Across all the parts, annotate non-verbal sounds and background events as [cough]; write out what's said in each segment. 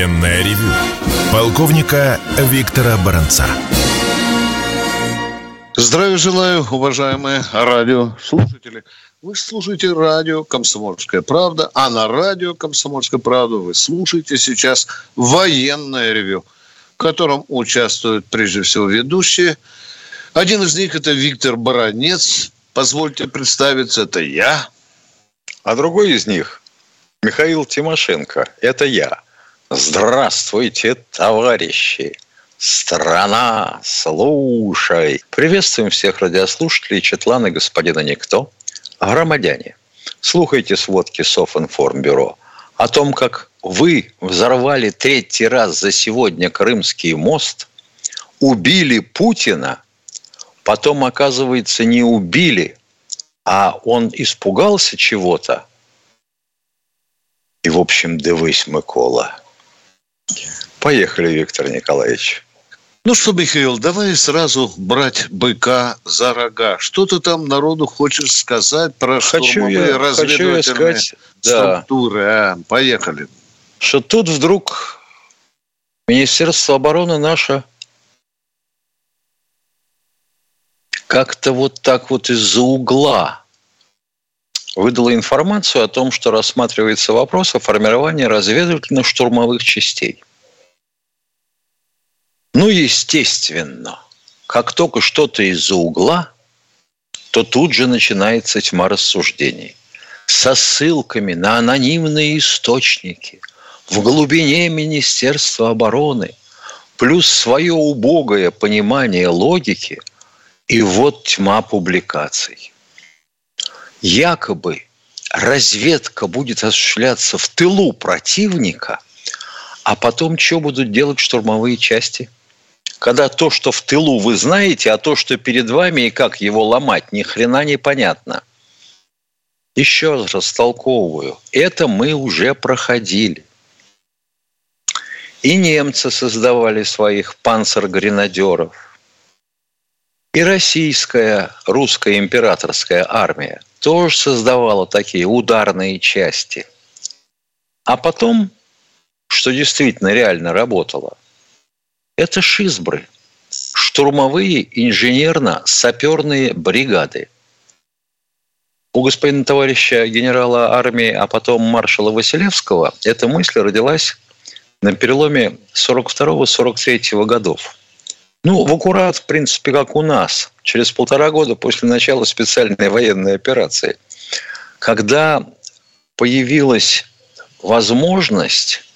Военное ревю полковника Виктора Баранца. Здравия желаю, уважаемые радиослушатели. Вы слушаете радио «Комсомольская правда», а на радио «Комсомольская правда» вы слушаете сейчас военное ревю, в котором участвуют прежде всего ведущие. Один из них – это Виктор Баранец. Позвольте представиться, это я. А другой из них – Михаил Тимошенко. Это я. Здравствуйте, товарищи! Страна, слушай! Приветствуем всех радиослушателей Четлана господина Никто. Громадяне, слухайте сводки Софинформбюро о том, как вы взорвали третий раз за сегодня Крымский мост, убили Путина, потом, оказывается, не убили, а он испугался чего-то. И, в общем, дивись, Микола – Поехали, Виктор Николаевич. Ну что, Михаил, давай сразу брать быка за рога. Что ты там народу хочешь сказать про хочу штурмовые я, разведывательные хочу я сказать, структуры? Да. А, поехали. Что тут вдруг Министерство обороны наше как-то вот так вот из-за угла выдала информацию о том, что рассматривается вопрос о формировании разведывательно-штурмовых частей. Естественно, как только что-то из-за угла, то тут же начинается тьма рассуждений со ссылками на анонимные источники в глубине Министерства обороны, плюс свое убогое понимание логики, и вот тьма публикаций. Якобы разведка будет осуществляться в тылу противника, а потом что будут делать штурмовые части – когда то, что в тылу вы знаете, а то, что перед вами и как его ломать, ни хрена не понятно. Еще раз растолковываю. Это мы уже проходили. И немцы создавали своих панцергренадеров. И российская, русская императорская армия тоже создавала такие ударные части. А потом, что действительно реально работало, это шизбры, штурмовые инженерно-саперные бригады. У господина товарища генерала армии, а потом маршала Василевского, эта мысль родилась на переломе 42-43 годов. Ну, в аккурат, в принципе, как у нас, через полтора года после начала специальной военной операции, когда появилась возможность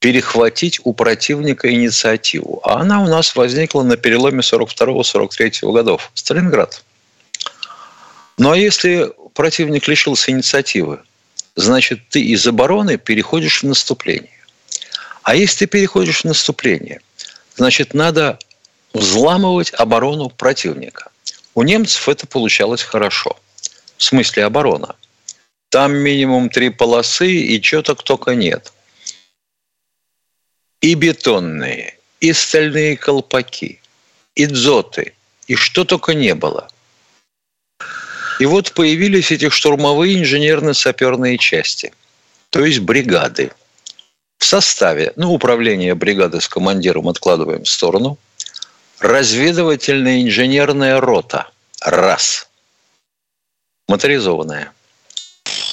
перехватить у противника инициативу. А она у нас возникла на переломе 42-43 годов. Сталинград. Ну а если противник лишился инициативы, значит, ты из обороны переходишь в наступление. А если ты переходишь в наступление, значит, надо взламывать оборону противника. У немцев это получалось хорошо. В смысле оборона. Там минимум три полосы и чего-то только нет и бетонные, и стальные колпаки, и дзоты, и что только не было. И вот появились эти штурмовые инженерно-саперные части, то есть бригады. В составе, ну, управление бригады с командиром откладываем в сторону, разведывательная инженерная рота – раз, моторизованная,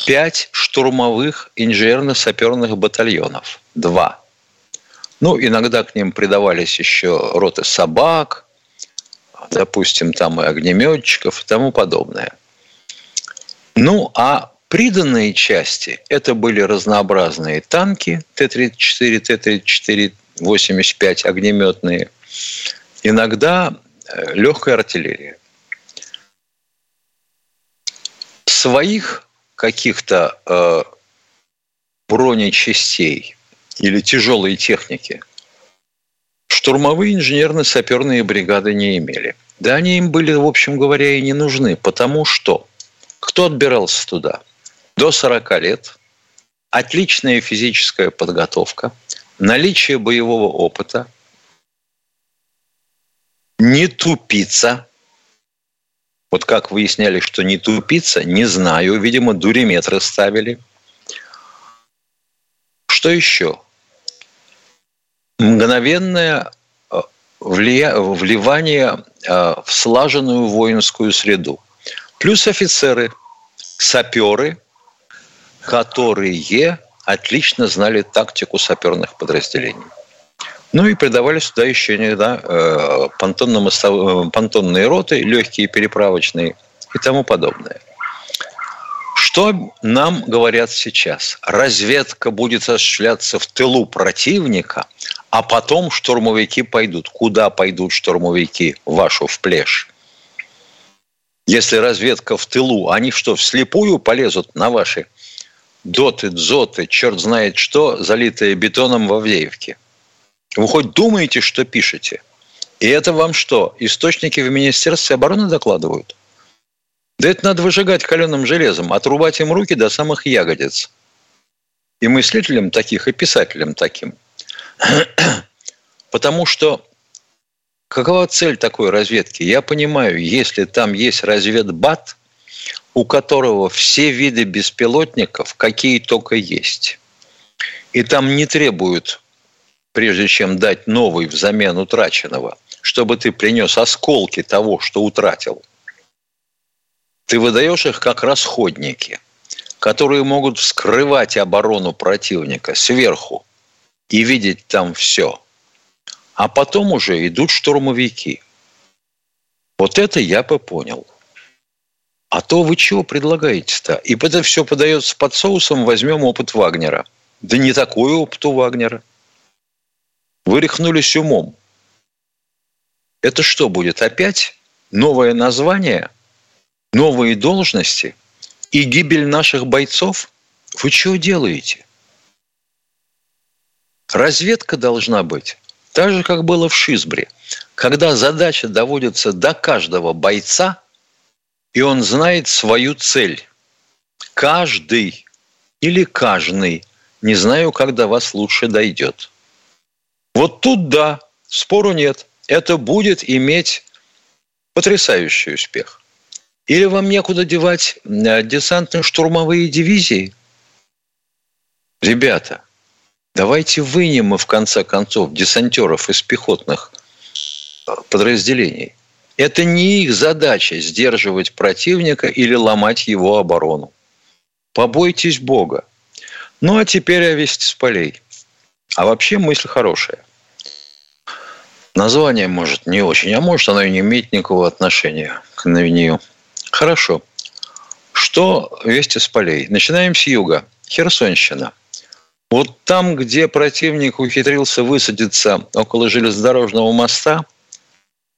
пять штурмовых инженерно-саперных батальонов – два – ну, иногда к ним придавались еще роты собак, допустим, там и огнеметчиков и тому подобное. Ну, а приданные части – это были разнообразные танки Т-34, Т-34, 85 огнеметные, иногда э, легкая артиллерия. Своих каких-то э, бронечастей или тяжелой техники, штурмовые инженерно-саперные бригады не имели. Да они им были, в общем говоря, и не нужны, потому что кто отбирался туда? До 40 лет, отличная физическая подготовка, наличие боевого опыта, не тупица. Вот как выясняли, что не тупица, не знаю. Видимо, дуриметры ставили – что еще? мгновенное э, вливание э, в слаженную воинскую среду. Плюс офицеры, саперы, которые отлично знали тактику саперных подразделений. Ну и придавали сюда еще иногда э, понтонные роты, легкие переправочные и тому подобное. Что нам говорят сейчас? Разведка будет осуществляться в тылу противника, а потом штурмовики пойдут. Куда пойдут штурмовики вашу в плешь? Если разведка в тылу, они что, вслепую полезут на ваши доты, дзоты, черт знает что, залитые бетоном в Авдеевке? Вы хоть думаете, что пишете? И это вам что, источники в Министерстве обороны докладывают? Да это надо выжигать каленым железом, отрубать им руки до самых ягодиц. И мыслителям таких, и писателям таким. [clears throat] Потому что какова цель такой разведки? Я понимаю, если там есть разведбат, у которого все виды беспилотников, какие только есть, и там не требуют, прежде чем дать новый взамен утраченного, чтобы ты принес осколки того, что утратил – ты выдаешь их как расходники, которые могут вскрывать оборону противника сверху и видеть там все. А потом уже идут штурмовики. Вот это я бы понял. А то вы чего предлагаете-то? И это все подается под соусом, возьмем опыт Вагнера. Да не такой опыт у Вагнера. Вы рехнулись умом. Это что будет? Опять новое название – новые должности и гибель наших бойцов? Вы что делаете? Разведка должна быть так же, как было в Шизбре, когда задача доводится до каждого бойца, и он знает свою цель. Каждый или каждый, не знаю, до вас лучше дойдет. Вот тут да, спору нет. Это будет иметь потрясающий успех. Или вам некуда девать э, десантно-штурмовые дивизии? Ребята, давайте вынем мы в конце концов десантеров из пехотных э, подразделений. Это не их задача сдерживать противника или ломать его оборону. Побойтесь Бога. Ну, а теперь о вести с полей. А вообще мысль хорошая. Название, может, не очень, а может, оно и не имеет никакого отношения к нее. Хорошо. Что вести с полей? Начинаем с юга. Херсонщина. Вот там, где противник ухитрился высадиться около железнодорожного моста,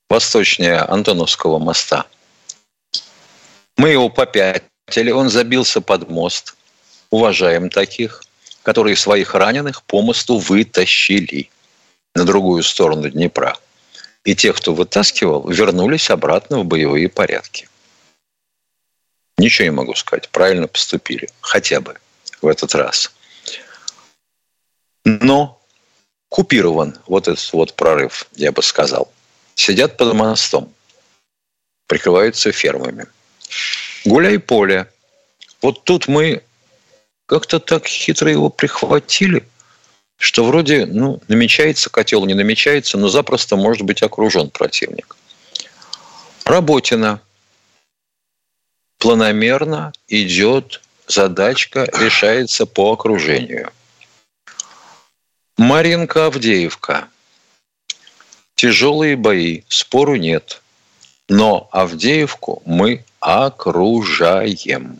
восточнее Антоновского моста, мы его попятили, он забился под мост. Уважаем таких, которые своих раненых по мосту вытащили на другую сторону Днепра. И те, кто вытаскивал, вернулись обратно в боевые порядки. Ничего не могу сказать. Правильно поступили. Хотя бы в этот раз. Но купирован вот этот вот прорыв, я бы сказал. Сидят под мостом. Прикрываются фермами. Гуляй поле. Вот тут мы как-то так хитро его прихватили, что вроде ну, намечается котел, не намечается, но запросто может быть окружен противник. Работина планомерно идет задачка, решается по окружению. Маринка Авдеевка. Тяжелые бои, спору нет. Но Авдеевку мы окружаем.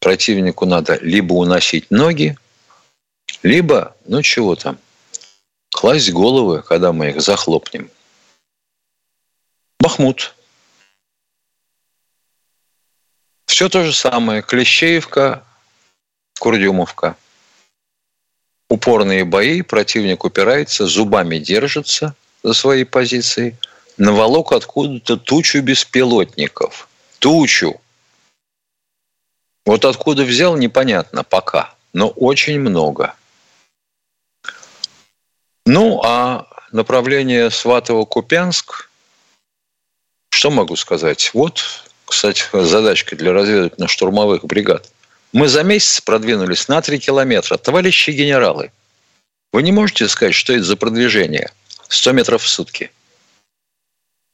Противнику надо либо уносить ноги, либо, ну чего там, класть головы, когда мы их захлопнем. Бахмут. Все то же самое. Клещеевка, Курдюмовка. Упорные бои, противник упирается, зубами держится за свои позиции. Наволок откуда-то тучу беспилотников. Тучу. Вот откуда взял, непонятно пока, но очень много. Ну, а направление Сватово-Купянск, что могу сказать? Вот кстати, задачка для разведывательно-штурмовых бригад. Мы за месяц продвинулись на 3 километра. Товарищи генералы, Вы не можете сказать, что это за продвижение? 100 метров в сутки.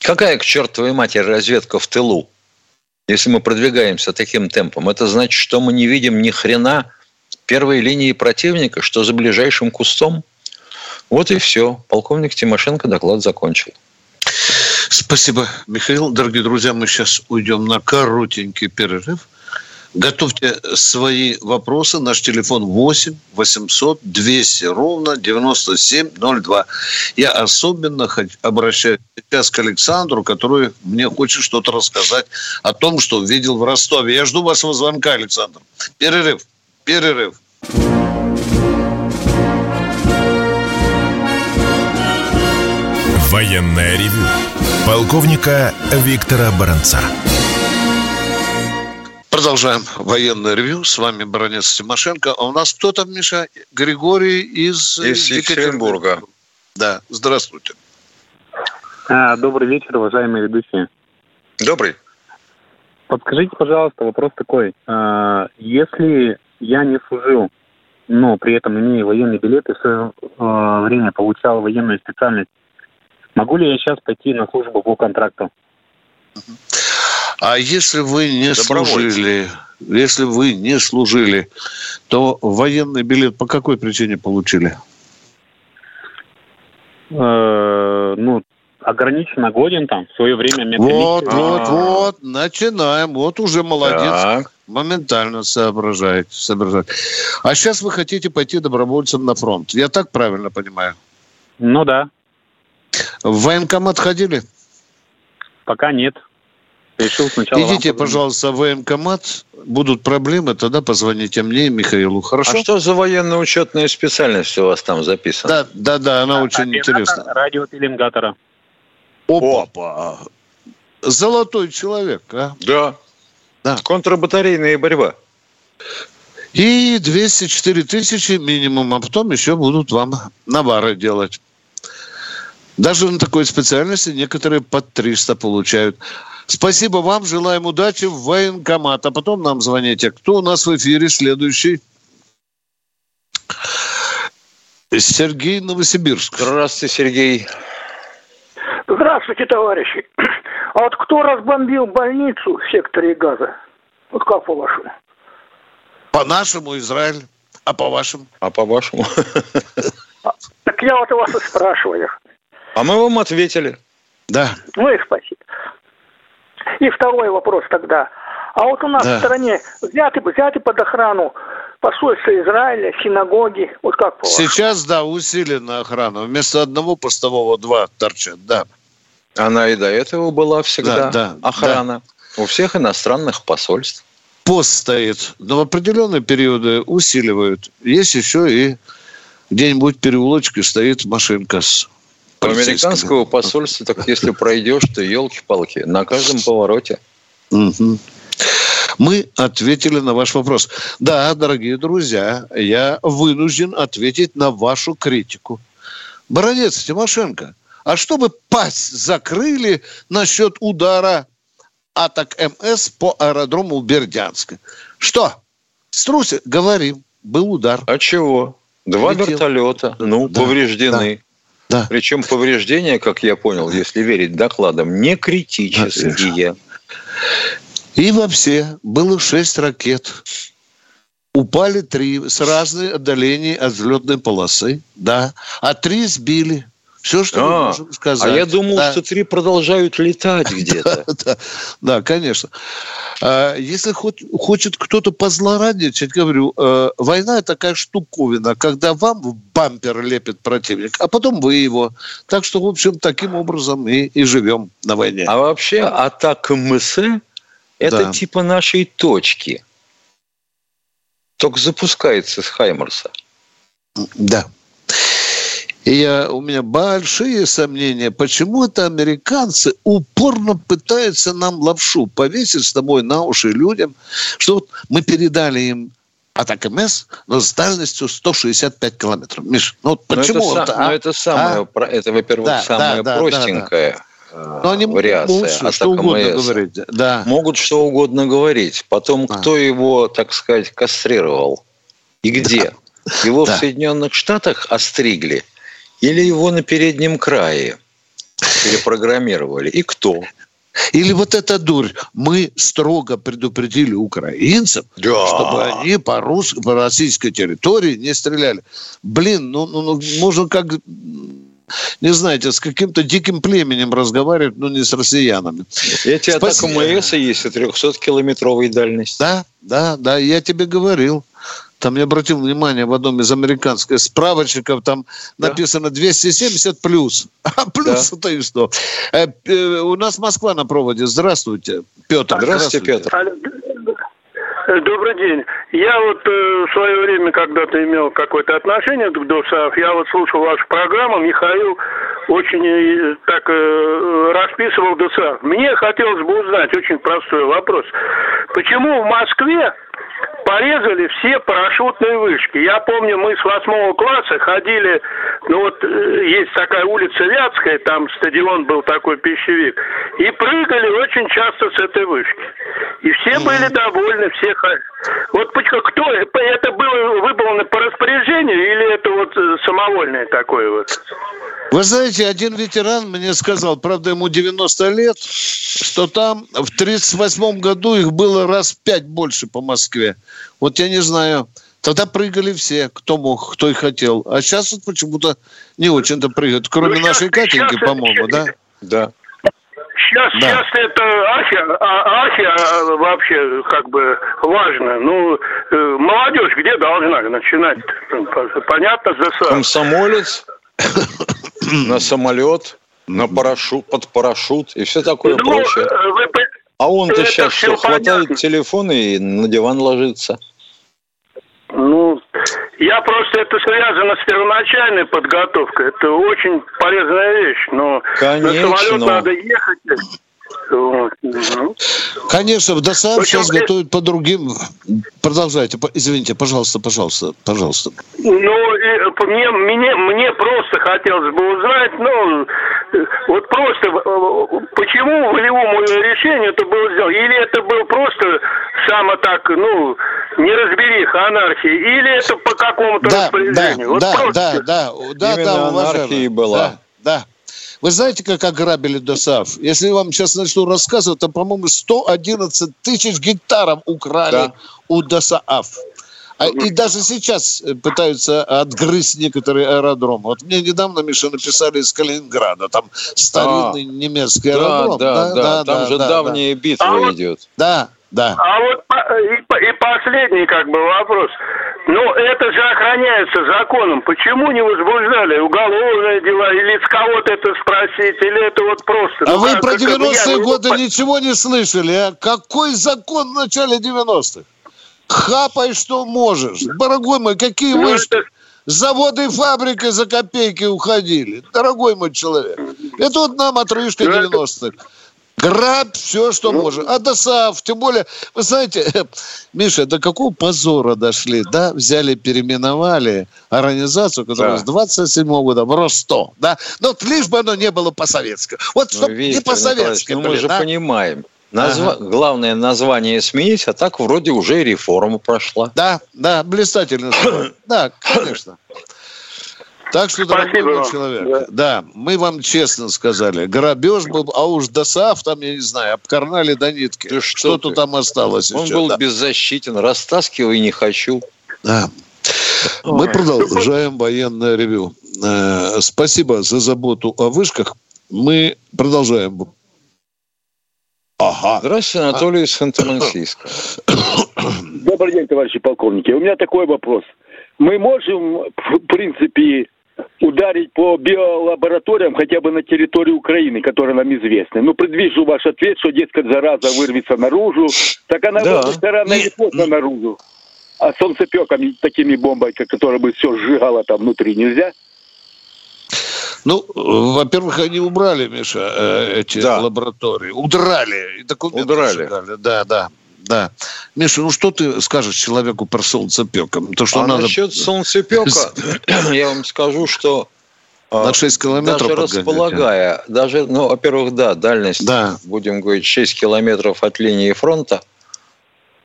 Какая к чертовой матери разведка в тылу? Если мы продвигаемся таким темпом, это значит, что мы не видим ни хрена первой линии противника, что за ближайшим кустом. Вот и все. Полковник Тимошенко доклад закончил. Спасибо, Михаил. Дорогие друзья, мы сейчас уйдем на коротенький перерыв. Готовьте свои вопросы. Наш телефон 8 800 200 ровно 9702. Я особенно обращаюсь сейчас к Александру, который мне хочет что-то рассказать о том, что видел в Ростове. Я жду вашего звонка, Александр. Перерыв. Перерыв. Военная ревю. Полковника Виктора Баранца. Продолжаем военное ревю. С вами Баранец Тимошенко. А у нас кто там, Миша? Григорий из, из Екатеринбурга. Да, здравствуйте. А, добрый вечер, уважаемые ведущие. Добрый. Подскажите, пожалуйста, вопрос такой. А, если я не служил, но при этом имею военный билет и в свое а, время получал военную специальность, могу ли я сейчас пойти на службу по контракту? А если вы не служили, если вы не служили, то военный билет по какой причине получили? Э, ну, ограниченно годен там, в свое время Вот, вот, а. вот, начинаем. Вот уже молодец. Так. Моментально соображает, соображает. А сейчас вы хотите пойти добровольцем на фронт. Я так правильно понимаю? Ну да. В военкомат ходили? Пока нет. Решил сначала Идите, пожалуйста, в военкомат. Будут проблемы, тогда позвоните мне и Михаилу. Хорошо? А что за военно-учетная специальность у вас там записана? Да, да, да, она а, очень интересна. Радиопеленгатора. Опа! Золотой человек, а? Да. да. Контрбатарейная борьба. И 204 тысячи минимум, а потом еще будут вам навары делать. Даже на такой специальности некоторые под 300 получают. Спасибо вам, желаем удачи в военкомат. А потом нам звоните. Кто у нас в эфире следующий? Сергей Новосибирск. Здравствуйте, Сергей. Здравствуйте, товарищи. А вот кто разбомбил больницу в секторе газа? Вот как по-вашему? По-нашему Израиль. А по-вашему? А по-вашему? Так я вот у вас и спрашиваю. А мы вам ответили. Да. Ну и спасибо. И второй вопрос тогда. А вот у нас да. в стране взяты, взяты под охрану посольство Израиля, синагоги, вот как по Сейчас, да, усилена охрана. Вместо одного постового два торчат, да. Она и до этого была всегда, да, да, охрана. Да. У всех иностранных посольств. Пост стоит, но в определенные периоды усиливают. Есть еще и где-нибудь переулочке стоит машинка с у американского посольства, так если пройдешь, то елки-палки, на каждом повороте. Угу. Мы ответили на ваш вопрос. Да, дорогие друзья, я вынужден ответить на вашу критику. Баронец Тимошенко, а чтобы пасть закрыли насчет удара атак МС по аэродрому Бердянска? Что? Струси, говорим, был удар. А чего? Два Летел. вертолета, ну, да, повреждены. Да. Причем повреждения, как я понял, если верить докладам, не критические. И вообще было шесть ракет. Упали три с разной отдалений от взлетной полосы, да, а три сбили. Все, что а, мы можем сказать. А я думал, да. что три продолжают летать [laughs] где-то. да, да, да, конечно. А, если хоть, хочет кто-то позлорадничать, говорю, э, война – такая штуковина, когда вам в бампер лепит противник, а потом вы его. Так что, в общем, таким образом и, и живем на войне. А вообще атака МС – это да. типа нашей точки. Только запускается с Хаймарса. Да. И я, у меня большие сомнения, почему это американцы упорно пытаются нам лапшу повесить с тобой на уши людям, что вот мы передали им атак МС, но с дальностью 165 километров. Миш, ну вот почему? Но это, это, а? но это самое, а? это, во-первых, да, самое да, простенькое. Да, да. Но они вариация могут что угодно МС. говорить. Да. Могут что угодно говорить. Потом, а. кто его, так сказать, кастрировал и где? Его да. в Соединенных Штатах остригли или его на переднем крае перепрограммировали? И кто? Или вот эта дурь. Мы строго предупредили украинцев, да. чтобы они по, рус... по российской территории не стреляли. Блин, ну, ну, ну можно как не знаете, с каким-то диким племенем разговаривать, но не с россиянами. Эти атака МС есть и 300-километровой дальности. Да, да, да, я тебе говорил. Там я обратил внимание в одном из американских справочников, там да. написано 270 плюс. [laughs] А плюс да. это и что? Э, э, у нас Москва на проводе. Здравствуйте, Петр. Здравствуйте, Петр. Добрый день. Я вот э, в свое время когда-то имел какое-то отношение к ДОСАФ. Я вот слушал вашу программу. Михаил очень э, так э, расписывал ДОСАФ. Мне хотелось бы узнать очень простой вопрос. Почему в Москве порезали все парашютные вышки. Я помню, мы с восьмого класса ходили, ну вот э, есть такая улица Вятская, там стадион был такой пищевик, и прыгали очень часто с этой вышки. И все были довольны, все... Вот кто, это было выполнено по распоряжению или это вот э, самовольное такое вот? Вы знаете, один ветеран мне сказал, правда, ему 90 лет, что там в 38 году их было раз в пять больше по Москве. Вот я не знаю. Тогда прыгали все, кто мог, кто и хотел. А сейчас вот почему-то не очень-то прыгают. Кроме ну, нашей Катеньки, по-моему, да? Да. Сейчас, да. сейчас это архи, а, архи а, вообще как бы важно. Ну, э, молодежь где должна начинать? Понятно, за Комсомолец [coughs] на самолет, на парашют, под парашют и все такое ну, прочее. Э, вы, а он-то сейчас что, хватает телефон и на диван ложится? Ну, я просто это связано с первоначальной подготовкой. Это очень полезная вещь, но Конечно. на самолет надо ехать. Конечно, в ДОСААФ сейчас готовят по другим. Продолжайте. Извините, пожалуйста, пожалуйста, пожалуйста. Ну, мне, мне, мне просто хотелось бы узнать, ну, вот просто, почему волевому решению это было сделано? Или это был просто само так, ну, не неразбериха, анархия, или это по какому-то да, распоряжению? Да, вот да, просто... да, да, да, Именно да, анархия была. Да, да. Вы знаете, как ограбили ДОСАФ? Если я вам сейчас начну рассказывать, то, по-моему, 111 тысяч гектаров украли да. у ДОСААФ. А, и даже сейчас э, пытаются отгрызть некоторые аэродромы. Вот мне недавно, Миша, написали из Калининграда, там старинный а, немецкий аэродром. Да, да, да. да там да, же да, давняя да. битва а идет. Да, да. А вот и, и последний как бы вопрос. Ну, это же охраняется законом. Почему не возбуждали уголовные дела? Или с кого-то это спросить? Или это вот просто... А ну, вы про 90-е годы не... ничего не слышали, а? Какой закон в начале 90-х? Хапай, что можешь. Дорогой мой, какие ну, вы... Это... Заводы и фабрики за копейки уходили. Дорогой мой человек. Это вот нам отрыжка 90-х. Грабь все, что ну, можно. А ДОСАВ, тем более, вы знаете, [laughs] Миша, до какого позора дошли, да? Взяли, переименовали организацию, которая да. с 27 года в Росто, да? Но вот лишь бы оно не было по-советски. Вот ну, не по-советски. Ну, мы же да? понимаем. Назва... Ага. Главное название сменить, а так вроде уже и реформа прошла. Да, да, блистательно. [coughs] Да, конечно. Так что, дорогой мой человек, да. да, мы вам честно сказали, грабеж был, а уж ДОСАФ там, я не знаю, обкарнали до нитки. Что Что-то там осталось Он еще, был да. беззащитен, растаскивай не хочу. Да. Мы продолжаем военное ревю. Э, спасибо за заботу о вышках. Мы продолжаем. Ага. Здравствуйте, Анатолий из Ханты-Мансийска. Добрый день, товарищи полковники. У меня такой вопрос. Мы можем, в принципе, ударить по биолабораториям хотя бы на территории Украины, которые нам известны. Ну, предвижу ваш ответ, что, дескать, зараза вырвется наружу. Так она да. вырвется рано или поздно наружу. А солнцепеками, такими бомбами, которые бы все сжигало там внутри, нельзя? Ну, во-первых, они убрали, Миша, э, эти да. лаборатории. Удрали. Документы Удрали. Да, да да. Миша, ну что ты скажешь человеку про солнцепека? То, что а надо... насчет [laughs] солнцепека [clears throat] я вам скажу, что а, на 6 километров Даже располагая, даже, ну, во-первых, да, дальность, да. будем говорить, 6 километров от линии фронта,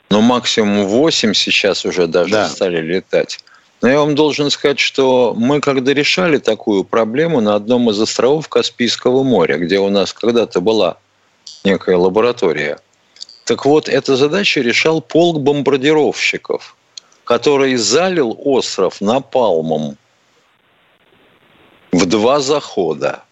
но максимум 8 сейчас уже даже да. стали летать. Но я вам должен сказать, что мы когда решали такую проблему на одном из островов Каспийского моря, где у нас когда-то была некая лаборатория, так вот, эта задача решал полк бомбардировщиков, который залил остров напалмом в два захода.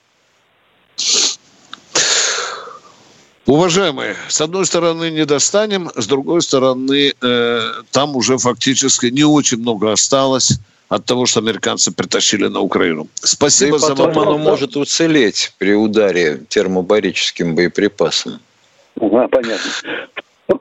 Уважаемые, с одной стороны не достанем, с другой стороны э, там уже фактически не очень много осталось от того, что американцы притащили на Украину. Спасибо да и потом за оно может уцелеть при ударе термобарическим боеприпасом. Ага, понятно.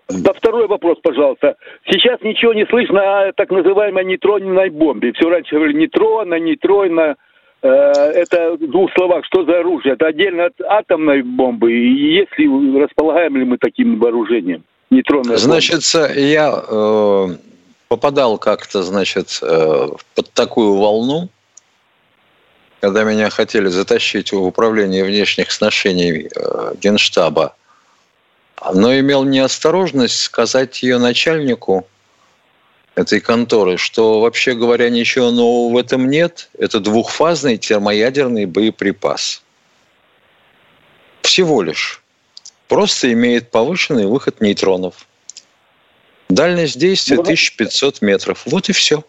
Да второй вопрос, пожалуйста. Сейчас ничего не слышно о так называемой нейтронной бомбе. Все раньше говорили нейтрона, нейтрона. Э, это в двух словах, что за оружие? Это отдельно от атомной бомбы? И если располагаем ли мы таким вооружением? Нейтронная Значит, я э, попадал как-то, значит, э, под такую волну, когда меня хотели затащить в управление внешних сношений э, Генштаба, но имел неосторожность сказать ее начальнику – этой конторы, что, вообще говоря, ничего нового в этом нет. Это двухфазный термоядерный боеприпас. Всего лишь. Просто имеет повышенный выход нейтронов. Дальность действия 1500 метров. Вот и все.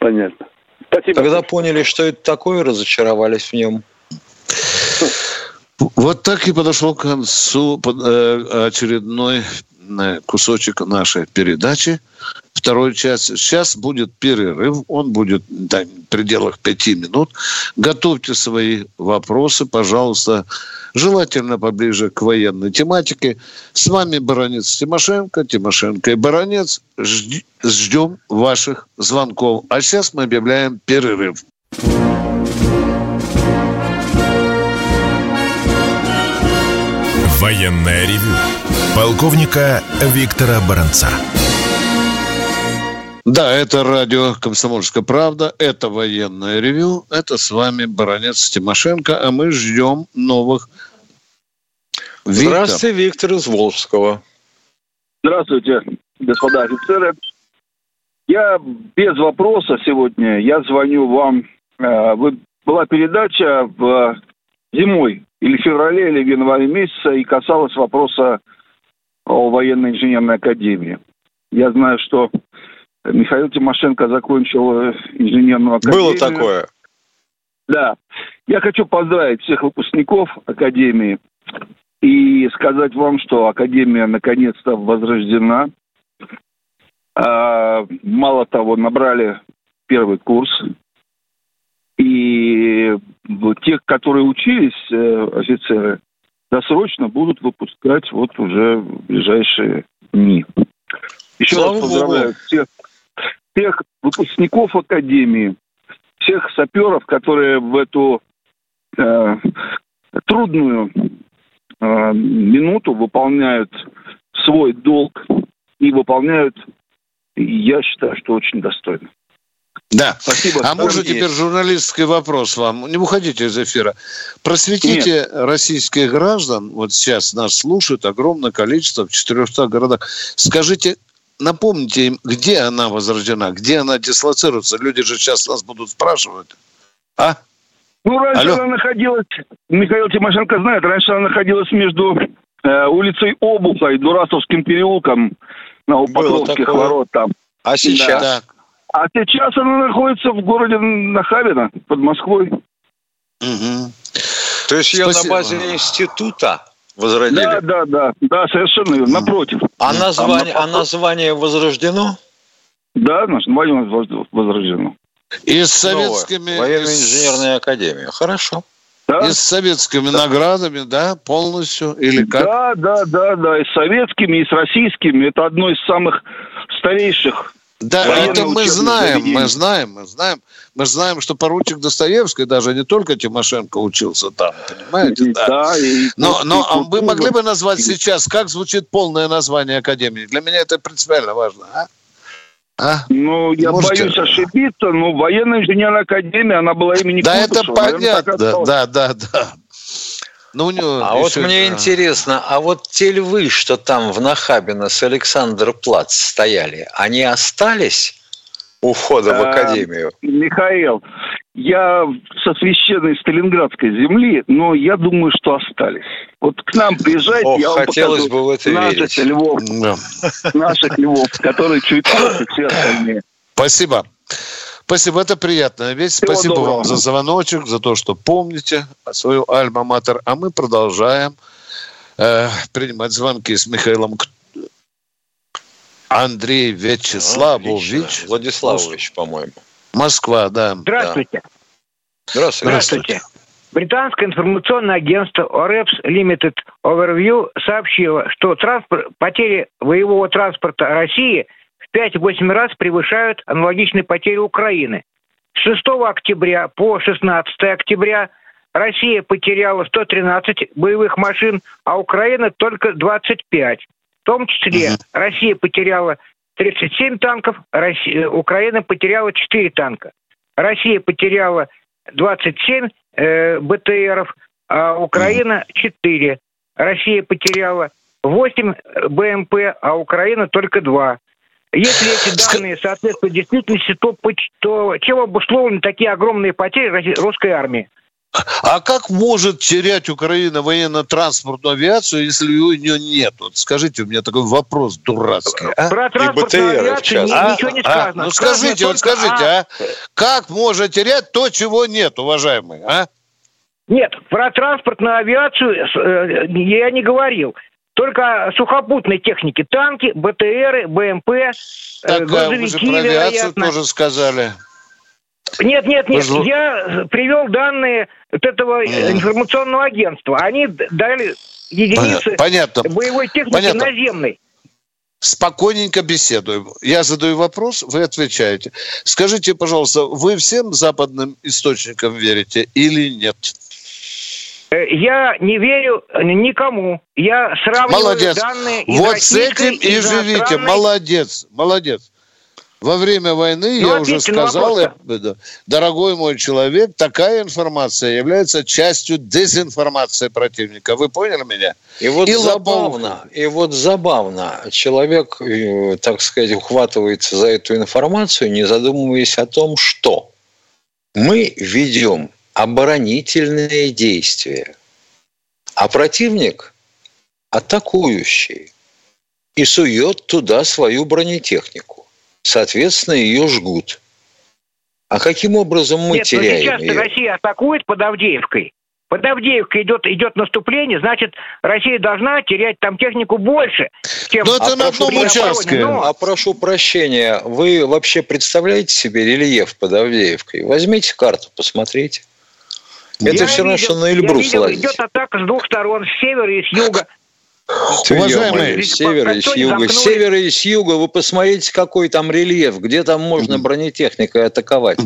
Понятно. Спасибо. Когда поняли, что это такое, разочаровались в нем. Вот так и подошел к концу э, очередной э, кусочек нашей передачи второй час. Сейчас будет перерыв, он будет да, в пределах пяти минут. Готовьте свои вопросы, пожалуйста, желательно поближе к военной тематике. С вами Баранец Тимошенко, Тимошенко и Баранец. Ждем ваших звонков. А сейчас мы объявляем перерыв. Военная ревю. Полковника Виктора Баранца. Да, это радио «Комсомольская правда», это военное ревю, это с вами Баранец Тимошенко, а мы ждем новых. Виктор. Здравствуйте, Виктор из Волжского. Здравствуйте, господа офицеры. Я без вопроса сегодня, я звоню вам. Э, вы, была передача в зимой или в феврале, или в январе месяца и касалась вопроса о военной инженерной академии. Я знаю, что Михаил Тимошенко закончил э, инженерную академию. Было такое. Да. Я хочу поздравить всех выпускников Академии и сказать вам, что Академия наконец-то возрождена. А, мало того, набрали первый курс. И тех, которые учились, э, офицеры, досрочно будут выпускать вот уже в ближайшие дни. Еще Слава раз поздравляю Богу. всех всех выпускников Академии, всех саперов, которые в эту э, трудную э, минуту выполняют свой долг и выполняют, я считаю, что очень достойно. Да. Спасибо. А можно теперь журналистский вопрос вам? Не уходите из эфира. Просветите Нет. российских граждан, вот сейчас нас слушают огромное количество в 400 городах. Скажите, напомните им, где она возрождена, где она дислоцируется. Люди же сейчас нас будут спрашивать. А? Ну, раньше Алло. она находилась, Михаил Тимошенко знает, раньше она находилась между э, улицей Обуха и Дурасовским переулком на Упокровских ворот там. А сейчас? Да. А сейчас она находится в городе Нахабино, под Москвой. Угу. То есть ее на базе института? возродили. Да, да, да, да, совершенно верно, напротив. А название, а, а название возрождено? Да, название возрождено. И с советскими... Военно-инженерная академия. Хорошо. Да? И с советскими да. наградами, да, полностью? Или как? Да, да, да, да, и с советскими, и с российскими. Это одно из самых старейших да, это мы знаем, заведение. мы знаем, мы знаем. Мы знаем, что поручик Достоевский даже не только Тимошенко учился там, понимаете? Да. да и, но но и, а вы могли бы назвать сейчас, как звучит полное название Академии? Для меня это принципиально важно. А? А? Ну, я Можете? боюсь ошибиться, но военная инженерная академия, она была имени Да, Кутушева, это понятно, да, да, да. Ну, у него а вот мне интересно, а вот те львы, что там в Нахабино с Александр Плац стояли, они остались? У входа в Академию. А, Михаил, я со священной Сталинградской земли, но я думаю, что остались. Вот к нам приезжайте, Ох, я вам хотелось покажу бы в это наших верить. львов, Да. наших львов, которые чуть [coughs] лучше все остальные. Спасибо. Спасибо, это приятная весть. Всего Спасибо доброго. вам за звоночек, за то, что помните свою альма-матер. А мы продолжаем э, принимать звонки с Михаилом Андрей Вячеславович. Отлично. Владиславович, по-моему. Москва, да. Здравствуйте. Здравствуйте. Здравствуйте. Британское информационное агентство OREPS Limited Overview сообщило, что транспорт, потери боевого транспорта России в 5-8 раз превышают аналогичные потери Украины. С 6 октября по 16 октября Россия потеряла 113 боевых машин, а Украина только 25. В том числе Россия потеряла 37 танков, Россия, Украина потеряла 4 танка. Россия потеряла 27 э, БТРов, а Украина 4. Россия потеряла 8 БМП, а Украина только 2. Если эти данные соответствуют действительности, то, то чем обусловлены такие огромные потери русской армии? А как может терять Украина военно-транспортную авиацию, если у нее нет? Вот скажите, у меня такой вопрос дурацкий. а? Про транспортную авиацию частности. ничего не А, сказано. ну Сказано скажите, вот только скажите, о- а? Как может терять то, чего нет, уважаемый, а? Нет, про транспортную авиацию э, я не говорил. Только сухопутной технике. Танки, БТРы, БМП, э, Так, а вы же грузовики, про вероятно. тоже сказали. Нет, нет, нет. Вы Я привел данные вот этого информационного агентства. Они дали единицы Понятно. боевой техники Понятно. наземной. Спокойненько беседуем. Я задаю вопрос, вы отвечаете. Скажите, пожалуйста, вы всем западным источникам верите или нет? Э, Я не верю никому. Я сравниваю Молодец. данные из Вот с этим и живите. Молодец, молодец. Во время войны, Ну, я уже сказал, я- да, дорогой мой человек, такая информация является частью дезинформации противника. Вы поняли меня? И вот И забавно, и вот забавно, человек, э, так сказать, ухватывается за эту информацию, не задумываясь о том, что мы ведем оборонительные действия, а противник атакующий и сует туда свою бронетехнику. Соответственно, ее жгут. А каким образом мы Нет, но теряем сейчас ее? Россия атакует под Авдеевкой. Под Авдеевкой идет, идет наступление, значит, Россия должна терять там технику больше, чем... Но Ну, это на одном участке. Но А прошу прощения, вы вообще представляете себе рельеф под Авдеевкой? Возьмите карту, посмотрите. Это я все равно, видел- что на я Эльбрус видел, лазить. Идет атака с двух сторон, с севера и с юга. Уважаемые, с севера и с юга. С севера и с юга вы посмотрите, какой там рельеф, где там можно бронетехникой атаковать.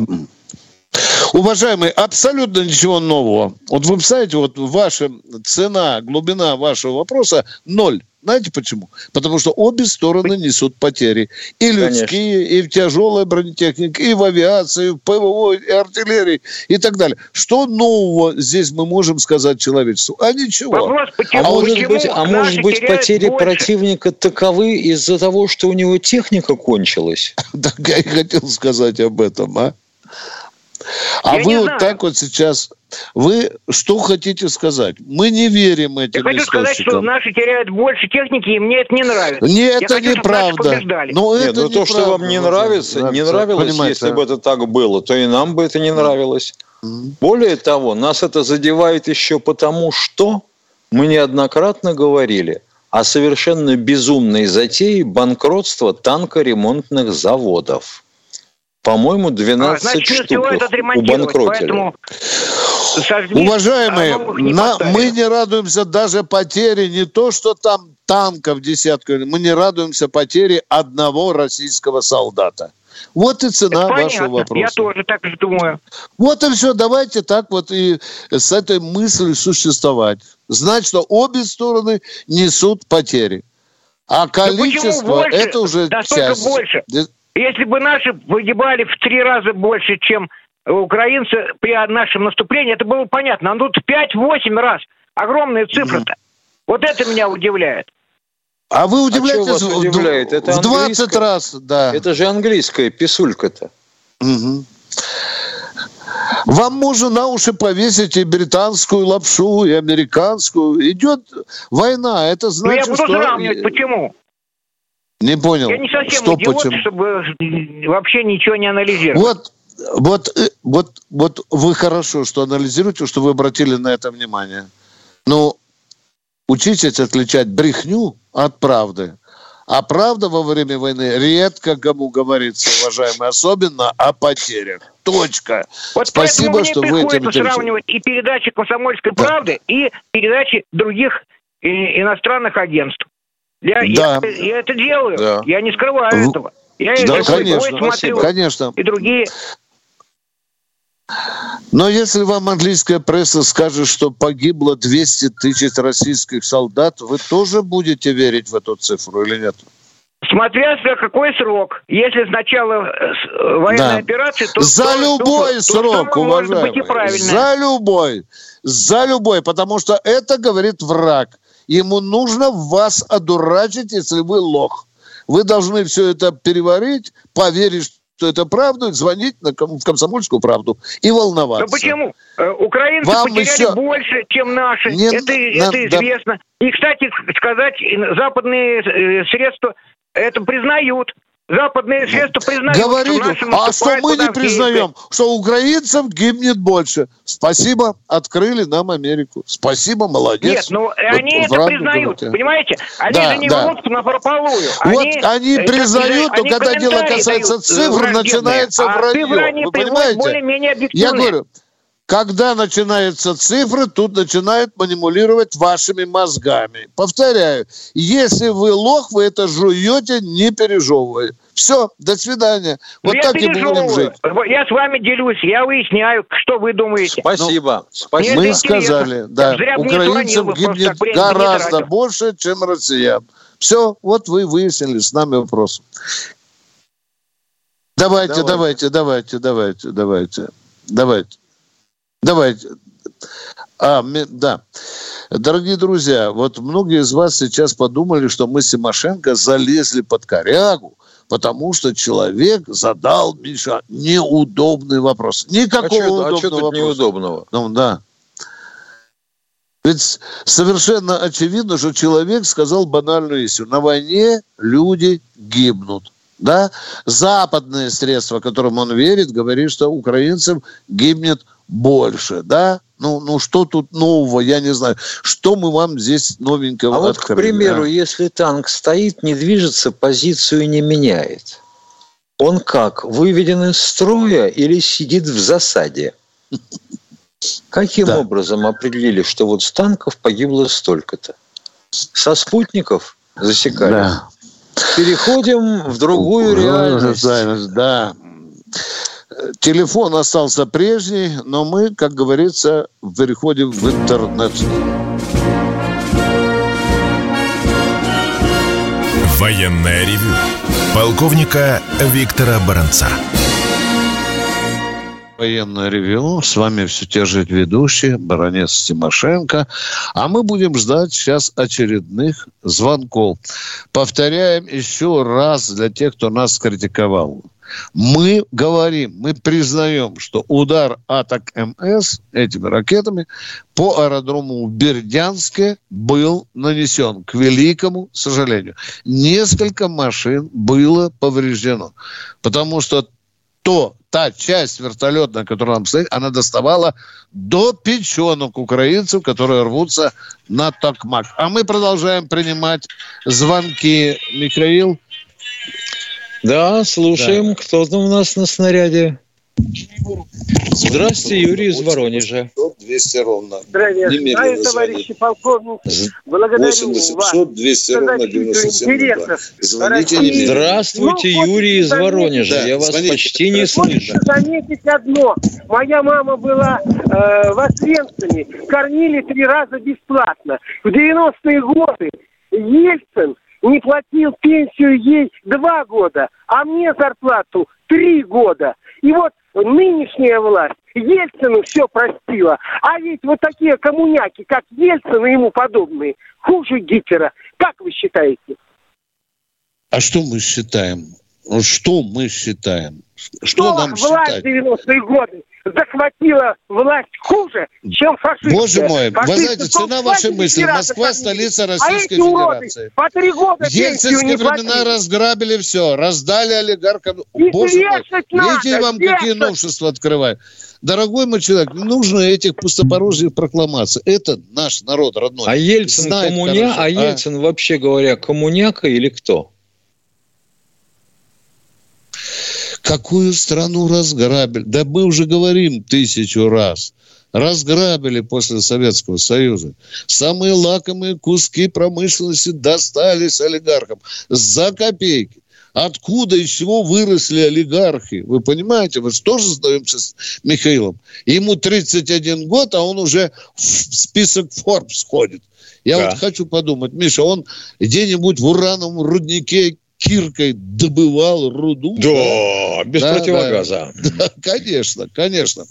Уважаемый, абсолютно ничего нового. Вот вы представляете, вот ваша цена, глубина вашего вопроса ноль. Знаете почему? Потому что обе стороны несут потери. И людские, и в тяжелой бронетехнике, и в авиации, и в ПВО, и артиллерии, и так далее. Что нового здесь мы можем сказать человечеству? А ничего. Вопрос, почему, А может быть, а может быть потери больше? противника таковы из-за того, что у него техника кончилась? [laughs] Так я и хотел сказать об этом, а? А Я вы вот так вот сейчас, вы что хотите сказать? Мы не верим Я этим хочу сказать, что наши теряют больше техники, и мне это не нравится. Не, Я это неправда. Ну, Нет, это ну то, что неправда, вам не уважаемый. нравится, не нравилось, понимаете, если а? бы это так было, то и нам бы это не нравилось. Мгм. Более того, нас это задевает еще потому, что мы неоднократно говорили о совершенно безумной затее банкротства танкоремонтных заводов. По-моему, 12 А, значит, не штук отремонтировать, убанкротили. поэтому сожгли, Уважаемые, а не на- поставили. мы не радуемся даже потере не то, что там танков десятка, мы не радуемся потере одного российского солдата. Вот и цена Это вашего понятно, вопроса. я тоже так же думаю. Вот и все. Давайте так вот и с этой мыслью существовать. Знать, что обе стороны несут потери. А количество это уже Да часть. больше? Если бы наши погибали в три раза больше, чем украинцы при нашем наступлении, это было понятно. А тут 5-8 раз. Огромная цифра-то. Вот это меня удивляет. А вы удивляетесь а вас удивляет? Это в 20 раз, да. Это же английская писулька-то. Угу. Вам можно на уши повесить и британскую лапшу, и американскую. Идет война, это значит, Ну, я буду что... сравнивать, почему? Не понял. Я не совсем что идиот, почему? чтобы вообще ничего не анализировать. Вот, вот, э, вот, вот вы хорошо, что анализируете, что вы обратили на это внимание. Но учитесь отличать брехню от правды. А правда во время войны редко кому говорится, уважаемые, особенно о потерях. Точка. Вот Спасибо, что вы этим сравнивать и передачи «Комсомольской да. правды», и передачи других и, иностранных агентств. Я, да. я, я это делаю, да. я не скрываю в... этого. Я да, конечно, смотрю, конечно. И другие но если вам английская пресса скажет, что погибло 200 тысяч российских солдат, вы тоже будете верить в эту цифру или нет? Смотря за какой срок. Если сначала э, военной да. операции, то... За то, любой то, срок, то, уважаемый. За любой. За любой. Потому что это говорит враг. Ему нужно вас одурачить, если вы лох. Вы должны все это переварить, поверить, что это правда, звонить на ком- в комсомольскую правду и волноваться. Ну почему? Э, украинцы Вам потеряли еще... больше, чем наши. Не... Это, на... это известно. Да. И, кстати, сказать, западные э, средства это признают. Западные средства признают, Говорите, что а что мы не признаем, что украинцам гибнет больше. Спасибо, открыли нам Америку. Спасибо, молодец. Нет, ну вот они это признают, понимаете? Они да, же не да. врут на прополую. Вот они, они признают, но когда дело касается цифр, начинается а вранье. Вы понимаете? Я говорю, когда начинаются цифры, тут начинают манипулировать вашими мозгами. Повторяю, если вы лох, вы это жуете, не пережевывая. Все, до свидания. Вот я так и будем жить. Я с вами делюсь, я выясняю, что вы думаете. Спасибо. Ну, Спасибо. Мы сказали, да, украинцам гибнет гораздо больше, чем россиян. Все, вот вы выяснили с нами вопрос. Давайте, давайте, давайте, давайте, давайте, давайте. Давайте. А, да. Дорогие друзья, вот многие из вас сейчас подумали, что мы с Тимошенко залезли под корягу, потому что человек задал, Миша, неудобный вопрос. Никакого а удобного что, а что тут вопроса. неудобного? Ну, да. Ведь совершенно очевидно, что человек сказал банальную истину. На войне люди гибнут. Да? Западные средства, которым он верит, говорит, что украинцам гибнет больше, да? Ну, ну что тут нового, я не знаю. Что мы вам здесь новенького А вот, к примеру, а? если танк стоит, не движется, позицию не меняет. Он как, выведен из строя или сидит в засаде? Каким да. образом определили, что вот с танков погибло столько-то? Со засекали? Да. Переходим в другую реальность. Да. Телефон остался прежний, но мы, как говорится, переходим в интернет. Военная ревю. Полковника Виктора Баранца. Военное ревю. С вами все те же ведущие, баронец Тимошенко. А мы будем ждать сейчас очередных звонков. Повторяем еще раз для тех, кто нас критиковал. Мы говорим, мы признаем, что удар атак МС этими ракетами по аэродрому в Бердянске был нанесен, к великому сожалению. Несколько машин было повреждено, потому что то, та часть вертолетная, которая нам стоит, она доставала до печенок украинцев, которые рвутся на Токмак. А мы продолжаем принимать звонки. Михаил? Да, слушаем. Да. Кто там у нас на снаряде? Здравствуйте, Юрий из Воронежа. 200 ровно. Здравия товарищи полковник. Благодарю 8 800 200 ровно 97 Звоните России... Здравствуйте, ну, Юрий из Воронежа. Да, Я вас звоните. почти не слышу. заметить одно. Моя мама была э, в Освенциме. Кормили три раза бесплатно. В 90-е годы Ельцин не платил пенсию ей два года, а мне зарплату три года. И вот нынешняя власть Ельцину все простила. А ведь вот такие коммуняки, как Ельцин и ему подобные, хуже Гитлера. Как вы считаете? А что мы считаем? Что мы считаем? Что, что нам власть считать? 90-е годы захватила власть хуже, чем фашисты. Боже мой, фашисты, вы знаете, цена вашей мысли. Москва – столица Российской а Федерации. по три года Ельцинские времена разграбили все, раздали олигархам. И Боже мой, видите вам, вешать. какие новшества открывают. Дорогой мой человек, нужно этих пустопорожьих прокламаций. Это наш народ родной. А Ельцин коммуня, а, а Ельцин вообще говоря, коммуняка или кто? Какую страну разграбили? Да мы уже говорим тысячу раз. Разграбили после Советского Союза. Самые лакомые куски промышленности достались олигархам за копейки. Откуда и чего выросли олигархи? Вы понимаете? Мы же тоже задаемся с Михаилом. Ему 31 год, а он уже в список Forbes ходит. Я да. вот хочу подумать, Миша, он где-нибудь в урановом руднике киркой добывал руду. Да, да? без да, противогаза. Да, [laughs] да, конечно, конечно.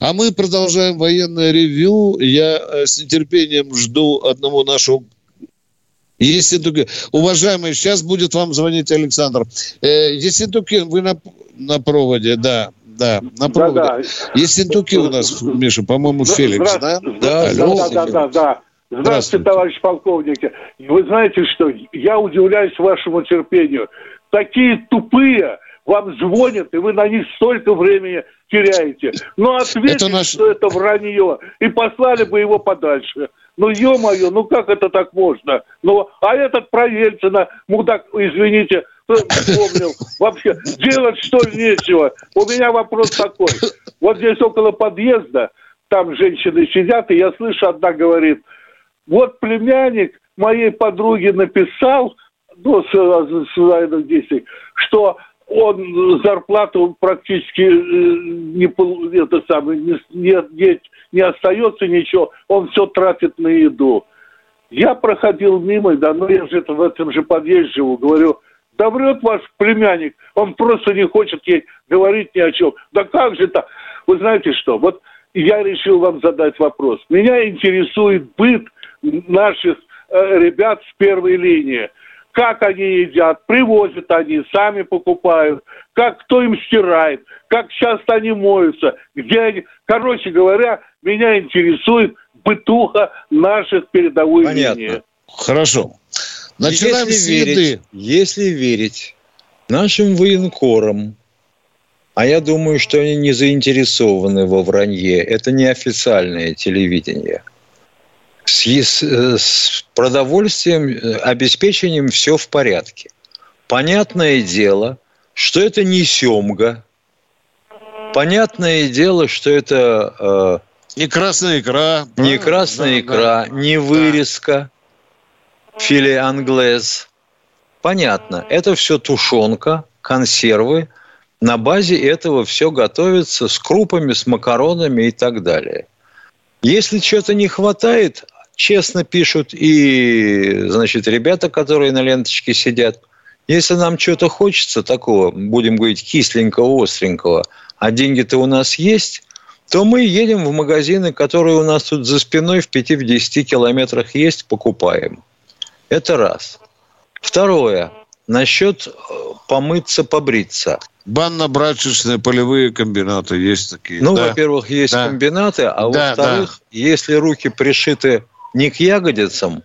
А мы продолжаем военное ревю. Я э, с нетерпением жду одного нашего если только... Уважаемые, сейчас будет вам звонить Александр. Э, Ессентукин, вы на, на проводе, да. Да, на проводе. Да, да. Ессентукин у нас, Миша, по-моему, Феликс, да? Да, да, да, да, да. Здравствуйте, товарищ полковник. Вы знаете что, я удивляюсь вашему терпению. Такие тупые вам звонят, и вы на них столько времени теряете. Но ответьте, это наш... что это вранье, и послали бы его подальше. Ну, ё-моё, ну как это так можно? Ну, а этот про Ельцина, мудак, извините, помнил. Вообще, делать что ли нечего? У меня вопрос такой. Вот здесь около подъезда, там женщины сидят, и я слышу, одна говорит – вот племянник моей подруги написал, ну, с, с военных действий, что он зарплату практически э, не, это самое, не, не, не остается ничего, он все тратит на еду. Я проходил мимо, да, ну я же в этом же подъезде живу, говорю, да врет ваш племянник, он просто не хочет ей говорить ни о чем. Да как же так? Вы знаете что, вот я решил вам задать вопрос. Меня интересует быт – наших э, ребят с первой линии. Как они едят, привозят они, сами покупают, как кто им стирает, как часто они моются, где они. Короче говоря, меня интересует бытуха наших передовой Понятно. линии. Хорошо. Начинаем если с еды. Верить, если верить нашим военкорам, а я думаю, что они не заинтересованы во вранье. Это не официальное телевидение с, с продовольствием, э, обеспечением все в порядке. Понятное дело, что это не семга. Понятное дело, что это... Э, не красная икра. Не красная да, икра, да. не вырезка, да. филе англез. Понятно. Это все тушенка, консервы. На базе этого все готовится с крупами, с макаронами и так далее. Если чего-то не хватает, честно пишут и, значит, ребята, которые на ленточке сидят. Если нам что-то хочется такого, будем говорить, кисленького, остренького, а деньги-то у нас есть, то мы едем в магазины, которые у нас тут за спиной в 5-10 километрах есть, покупаем. Это раз. Второе. Насчет э, помыться, побриться. Банно-брачечные полевые комбинаты есть такие. Ну, да. во-первых, есть да. комбинаты, а да, во-вторых, да. если руки пришиты не к ягодицам,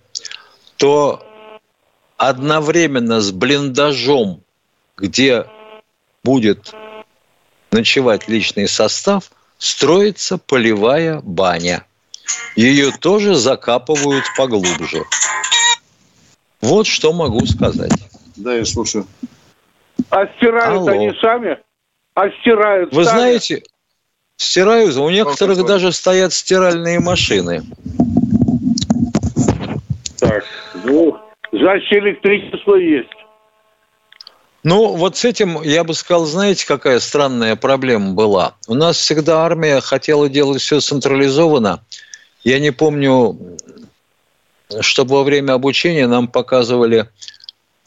то одновременно с блиндажом, где будет ночевать личный состав, строится полевая баня. Ее тоже закапывают поглубже. Вот что могу сказать. Да, я слушаю. А стирают Алло. они сами? А стирают Вы сами? знаете, стирают. У некоторых даже стоят стиральные машины. Так, ну, значит, электричество есть. Ну, вот с этим, я бы сказал, знаете, какая странная проблема была? У нас всегда армия хотела делать все централизованно. Я не помню, чтобы во время обучения нам показывали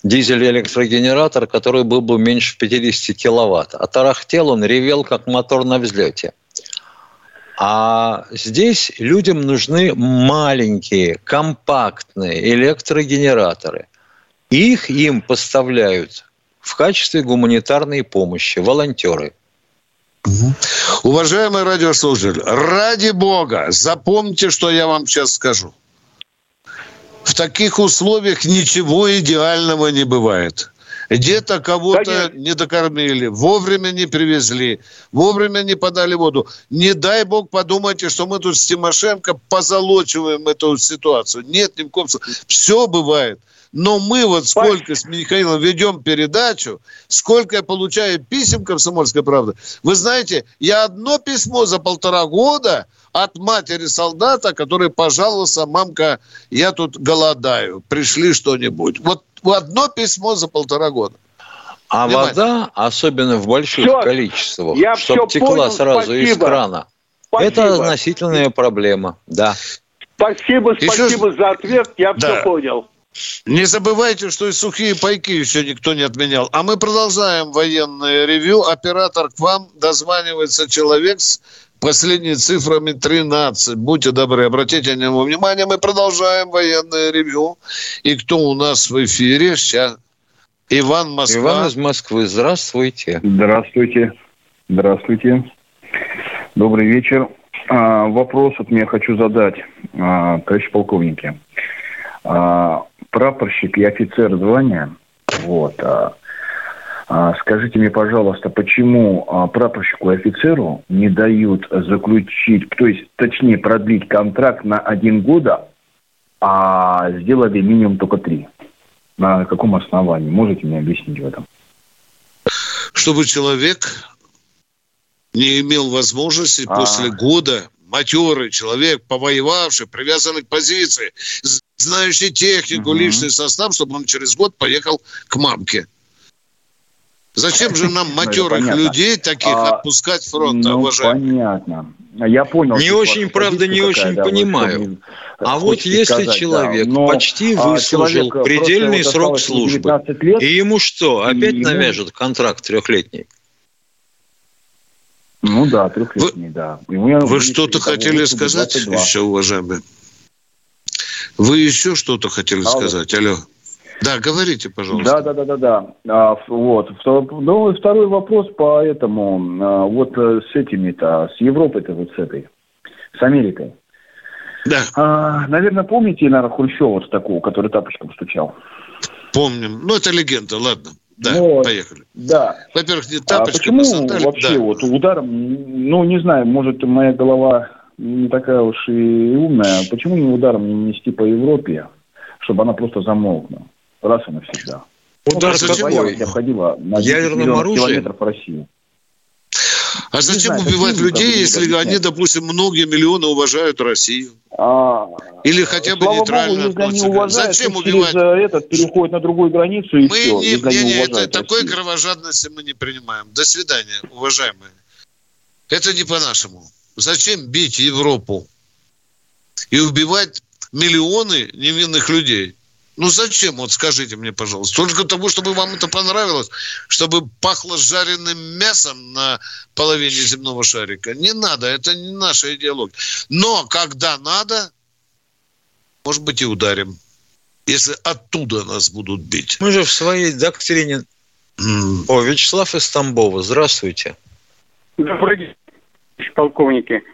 дизель-электрогенератор, который был бы меньше 50 киловатт. А тарахтел он, ревел, как мотор на взлете. А здесь людям нужны маленькие, компактные электрогенераторы. Их им поставляют в качестве гуманитарной помощи волонтеры. Угу. Уважаемый радиослушатель, ради бога, запомните, что я вам сейчас скажу. В таких условиях ничего идеального не бывает. Где-то кого-то не докормили, вовремя не привезли, вовремя не подали воду. Не дай бог подумайте, что мы тут с Тимошенко позолочиваем эту ситуацию. Нет, ни в коем случае. Все бывает. Но мы вот сколько с Михаилом ведем передачу, сколько я получаю писем «Комсомольской правды». Вы знаете, я одно письмо за полтора года от матери солдата, который пожаловался, мамка, я тут голодаю, пришли что-нибудь. Вот одно письмо за полтора года. А Понимаете? вода, особенно в больших все, количествах, чтобы текла понял, сразу спасибо. из крана, спасибо. это относительная проблема, да. Спасибо, спасибо Еще... за ответ, я да. все понял. Не забывайте, что и сухие пайки еще никто не отменял. А мы продолжаем военное ревю. Оператор к вам дозванивается человек с последними цифрами 13. Будьте добры, обратите на него внимание. Мы продолжаем военное ревю. И кто у нас в эфире? Сейчас Иван Москва. Иван из Москвы. Здравствуйте. Здравствуйте. Здравствуйте. Добрый вечер. А, вопрос от меня хочу задать, а, товарищ полковники. А, прапорщик и офицер звания, вот, а, скажите мне, пожалуйста, почему а, прапорщику и офицеру не дают заключить, то есть, точнее, продлить контракт на один года, а сделали минимум только три? На каком основании? Можете мне объяснить в этом? Чтобы человек не имел возможности а... после года матерый человек, повоевавший, привязанный к позиции, знающий технику, угу. личный состав, чтобы он через год поехал к мамке. Зачем же нам [laughs] матерых людей таких а, отпускать фронта, ну, уважаемые? Понятно. Я понял. Не очень, правда, не очень да, понимаю. а вот если сказать, человек да, но, почти а, выслужил а, предельный срок службы, лет, и ему что, опять ему... навяжут контракт трехлетний? Ну да, трехлетний, вы, да. Вы что-то хотели сказать 22. еще, уважаемые? Вы еще что-то хотели сказать? Алло. Да, говорите, пожалуйста. Да, да, да, да, да. А, вот. Ну, второй вопрос по этому. А, вот э, с этими-то, с Европой-то вот с этой, с Америкой. Да. А, наверное, помните, наверное, Хрущева такого, который тапочком стучал? Помним. Ну, это легенда, ладно. Да, вот, поехали. Да. Во-первых, не тапочки а почему посадали, вообще да. вот ударом, ну, не знаю, может, моя голова не такая уж и умная. Почему не ударом не нести по Европе, чтобы она просто замолкла? Раз и навсегда. Удар ну, какой? Обходила на Ядерным оружием? километров России. А зачем знаю, убивать людей, если они, допустим, многие миллионы уважают Россию? А, Или хотя бы нейтрально Богу, относятся? Уважают, зачем убивать? Через э, этот переходит на другую границу и мы все. Не, не, не, это, такой кровожадности мы не принимаем. До свидания, уважаемые. Это не по-нашему. Зачем бить Европу и убивать миллионы невинных людей? Ну зачем, вот скажите мне, пожалуйста. Только того, чтобы вам это понравилось, чтобы пахло жареным мясом на половине земного шарика. Не надо, это не наша идеология. Но когда надо, может быть, и ударим. Если оттуда нас будут бить. Мы же в своей доктрине... Mm. О, Вячеслав из Тамбова, здравствуйте. Добрый день, полковники.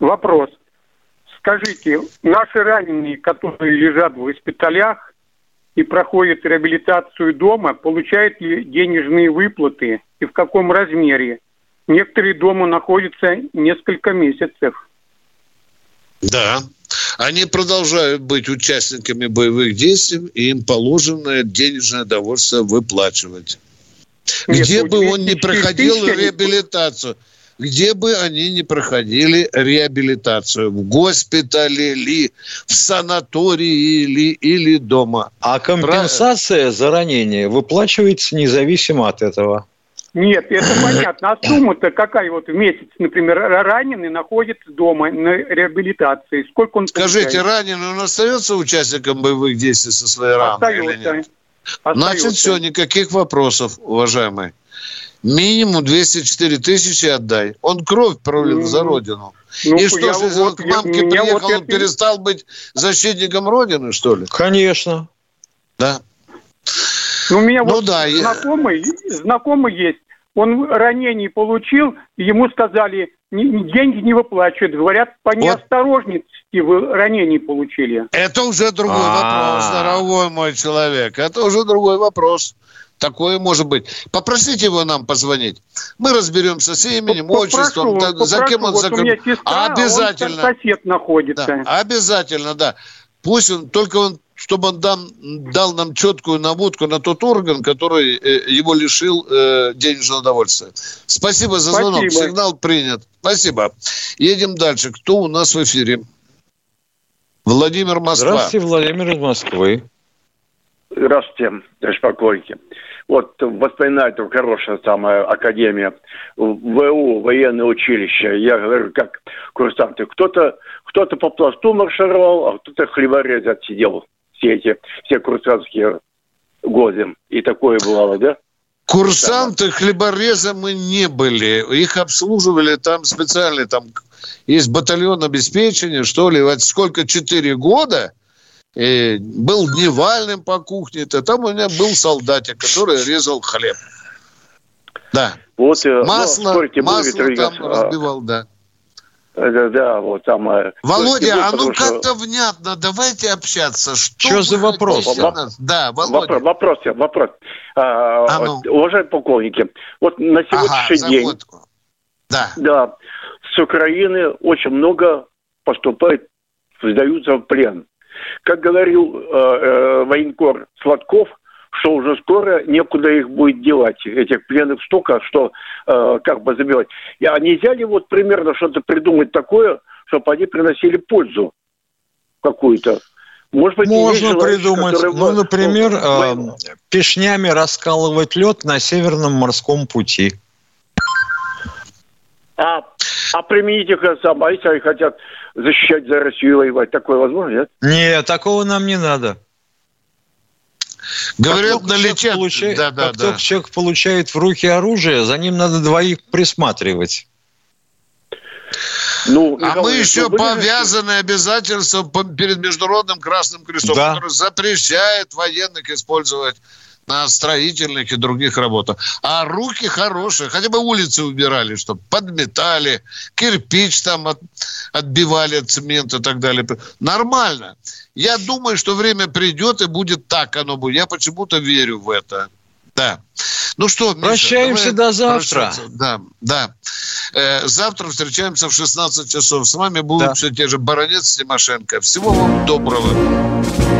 Вопрос. Скажите, наши раненые, которые лежат в госпиталях, и проходит реабилитацию дома, получают ли денежные выплаты и в каком размере? Некоторые дома находятся несколько месяцев. Да, они продолжают быть участниками боевых действий, и им положенное денежное удовольствие выплачивать. Нет, Где бы он ни проходил реабилитацию – где бы они ни проходили реабилитацию, в госпитале ли, в санатории ли, или дома. А компенсация Про... за ранение выплачивается независимо от этого? Нет, это понятно. А сумма-то какая вот в месяц, например, раненый находится дома на реабилитации? Сколько он Скажите, получает? раненый он остается участником боевых действий со своей раной или нет? Остается. Значит, все, никаких вопросов, уважаемые. Минимум 204 тысячи отдай. Он кровь пролил mm. за родину. Ну, И что, если вот, он к мамке приехал, вот он перестал быть защитником Родины, что ли? Конечно. Да. Ну, у меня ну, вот да, знакомый, я... знакомый есть. Он ранение получил, ему сказали, деньги не выплачивают. Говорят, по неосторожности вы ранение получили. Это уже другой А-а-а. вопрос, дорогой мой человек. Это уже другой вопрос. Такое может быть. Попросите его нам позвонить. Мы разберемся с именем, попрошу, отчеством, попрошу, за кем он вот закон... сестра, Обязательно. Он сосед находится. Да, обязательно, да. Пусть он, только он, чтобы он дам, дал нам четкую наводку на тот орган, который э, его лишил э, денежного удовольствия. Спасибо за звонок. Спасибо. Сигнал принят. Спасибо. Едем дальше. Кто у нас в эфире? Владимир Москва. Здравствуйте, Владимир из Москвы. Здравствуйте, товарищ полковники. Вот воспоминает хорошая самая академия, ВУ, военное училище. Я говорю, как курсанты. Кто-то кто по пласту маршировал, а кто-то хлеборез отсидел все эти, все курсантские годы. И такое бывало, да? Курсанты хлебореза мы не были. Их обслуживали там специальные, там есть батальон обеспечения, что ли, сколько, четыре года – и был дневальным по кухне, то там у меня был солдатик, который резал хлеб. Да. Вот, э, масло, ну, масло там а... разбивал, да. Да, да, вот там... Э, Володя, а ну как-то внятно, давайте общаться. Что, Что за вопрос? Вопрос, да, Володя. Вопрос, вопрос. вопрос. А, а ну. Уважаемые полковники, вот на сегодняшний ага, день... Да. Да, с Украины очень много поступает, сдаются в плен. Как говорил э, э, военкор Сладков, что уже скоро некуда их будет девать, этих пленных столько, что э, как бы забивать. А нельзя ли вот примерно что-то придумать такое, чтобы они приносили пользу какую-то? Может быть, Можно придумать. Ну, например, э, пешнями раскалывать лед на Северном морском пути. А, а применить их а если они хотят защищать за Россию воевать, такое возможно, нет? Нет, такого нам не надо. Говорят, налетят. Получает, да, да, как да. только человек получает в руки оружие, за ним надо двоих присматривать. Ну, а мы еще были... повязаны обязательством перед Международным Красным Крестом, да. который запрещает военных использовать на строительных и других работах. А руки хорошие, хотя бы улицы убирали, чтобы подметали, кирпич там от, отбивали от цемента и так далее. Нормально. Я думаю, что время придет и будет так оно будет. Я почему-то верю в это. Да. Ну что, Миша, Прощаемся до завтра. Прощаться. Да, да. Э, завтра встречаемся в 16 часов. С вами будут да. все те же Баронец Тимошенко. Всего вам доброго.